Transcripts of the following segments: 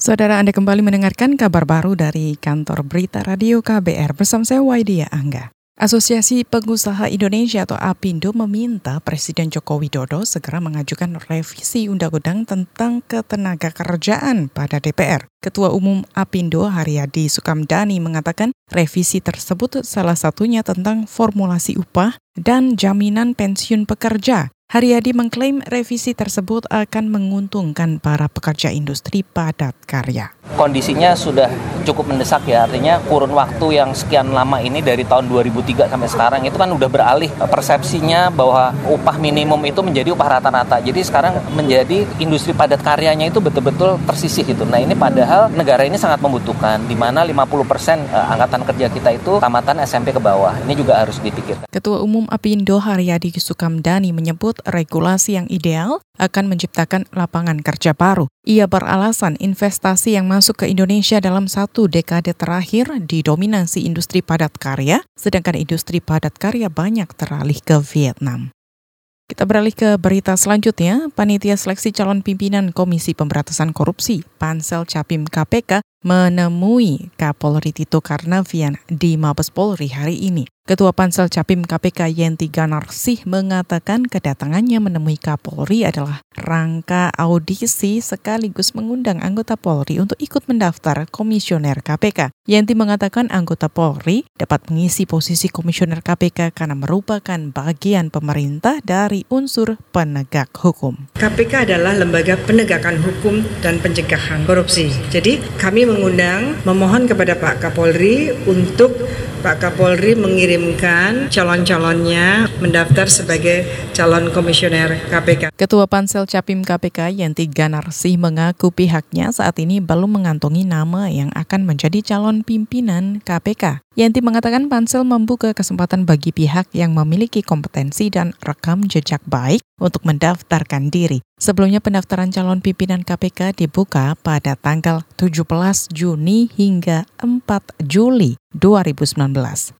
Saudara Anda kembali mendengarkan kabar baru dari kantor berita radio KBR bersama saya Waidia Angga. Asosiasi Pengusaha Indonesia atau APindo meminta Presiden Joko Widodo segera mengajukan revisi undang-undang tentang ketenaga kerjaan pada DPR. Ketua Umum APindo Haryadi Sukamdani mengatakan revisi tersebut salah satunya tentang formulasi upah dan jaminan pensiun pekerja Haryadi mengklaim revisi tersebut akan menguntungkan para pekerja industri padat karya. Kondisinya sudah cukup mendesak ya, artinya kurun waktu yang sekian lama ini dari tahun 2003 sampai sekarang itu kan udah beralih persepsinya bahwa upah minimum itu menjadi upah rata-rata. Jadi sekarang menjadi industri padat karyanya itu betul-betul tersisih gitu. Nah ini padahal negara ini sangat membutuhkan, di mana 50% eh, angkatan kerja kita itu tamatan SMP ke bawah. Ini juga harus dipikirkan. Ketua Umum Apindo Haryadi Sukamdani menyebut regulasi yang ideal akan menciptakan lapangan kerja baru. Ia beralasan investasi yang masuk ke Indonesia dalam satu dekade terakhir didominasi industri padat karya, sedangkan industri padat karya banyak teralih ke Vietnam. Kita beralih ke berita selanjutnya. Panitia Seleksi Calon Pimpinan Komisi Pemberantasan Korupsi, Pansel Capim KPK, menemui Kapolri Tito Karnavian di Mabes Polri hari ini. Ketua Pansel Capim KPK Yenti Ganarsih mengatakan kedatangannya menemui Kapolri adalah rangka audisi sekaligus mengundang anggota Polri untuk ikut mendaftar komisioner KPK. Yenti mengatakan anggota Polri dapat mengisi posisi komisioner KPK karena merupakan bagian pemerintah dari unsur penegak hukum. KPK adalah lembaga penegakan hukum dan pencegahan korupsi. Jadi kami mengundang memohon kepada Pak Kapolri untuk Pak Kapolri mengirimkan calon-calonnya mendaftar sebagai calon komisioner KPK. Ketua Pansel Capim KPK Yanti Ganarsih mengaku pihaknya saat ini belum mengantongi nama yang akan menjadi calon pimpinan KPK. Yanti mengatakan Pansel membuka kesempatan bagi pihak yang memiliki kompetensi dan rekam jejak baik untuk mendaftarkan diri. Sebelumnya pendaftaran calon pimpinan KPK dibuka pada tanggal 17 Juni hingga 4 Juli 2019.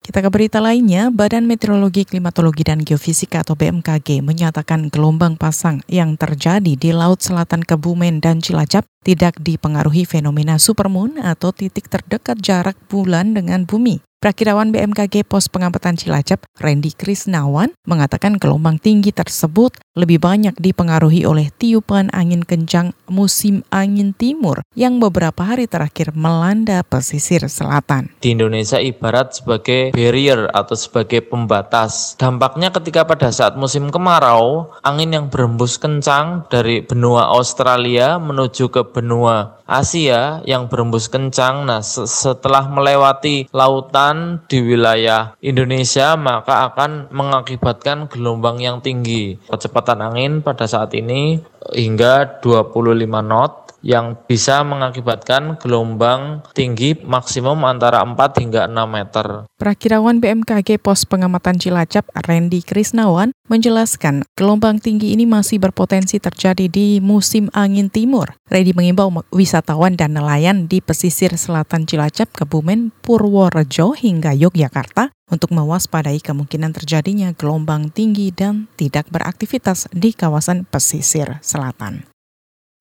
Kita ke berita lainnya, Badan Meteorologi, Klimatologi, dan Geofisika atau BMKG menyatakan gelombang pasang yang terjadi di Laut Selatan Kebumen dan Cilacap tidak dipengaruhi fenomena supermoon atau titik terdekat jarak bulan dengan bumi. Prakirawan BMKG Pos Pengamatan Cilacap, Randy Krisnawan, mengatakan gelombang tinggi tersebut lebih banyak dipengaruhi oleh tiupan angin kencang musim angin timur yang beberapa hari terakhir melanda pesisir selatan. Di Indonesia ibarat sebagai barrier atau sebagai pembatas. Dampaknya ketika pada saat musim kemarau, angin yang berembus kencang dari benua Australia menuju ke benua Asia yang berembus kencang. Nah, setelah melewati lautan di wilayah Indonesia, maka akan mengakibatkan gelombang yang tinggi. Kecepatan angin pada saat ini hingga 25 knot yang bisa mengakibatkan gelombang tinggi maksimum antara 4 hingga 6 meter. Prakirawan BMKG Pos Pengamatan Cilacap, Randy Krisnawan, menjelaskan gelombang tinggi ini masih berpotensi terjadi di musim angin timur. Randy mengimbau wisatawan dan nelayan di pesisir selatan Cilacap, Kebumen, Purworejo hingga Yogyakarta untuk mewaspadai kemungkinan terjadinya gelombang tinggi dan tidak beraktivitas di kawasan pesisir selatan.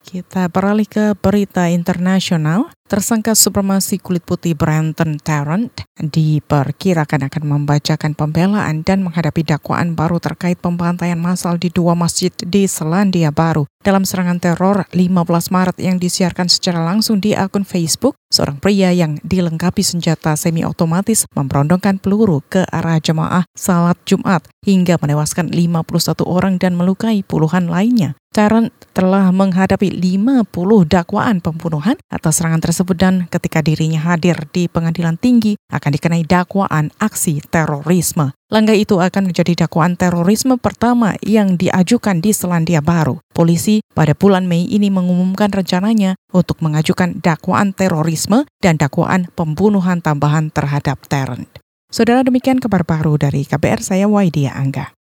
Kita beralih ke berita internasional. Tersangka supremasi kulit putih Brenton Tarrant diperkirakan akan membacakan pembelaan dan menghadapi dakwaan baru terkait pembantaian massal di dua masjid di Selandia Baru. Dalam serangan teror 15 Maret yang disiarkan secara langsung di akun Facebook, seorang pria yang dilengkapi senjata semi otomatis memperondongkan peluru ke arah jemaah salat Jumat hingga menewaskan 51 orang dan melukai puluhan lainnya. Tarrant telah menghadapi 50 dakwaan pembunuhan atas serangan tersebut dan ketika dirinya hadir di pengadilan tinggi akan dikenai dakwaan aksi terorisme. Langkah itu akan menjadi dakwaan terorisme pertama yang diajukan di Selandia Baru. Polisi pada bulan Mei ini mengumumkan rencananya untuk mengajukan dakwaan terorisme dan dakwaan pembunuhan tambahan terhadap Tarrant. Saudara demikian kabar baru dari KBR saya Waidia Angga.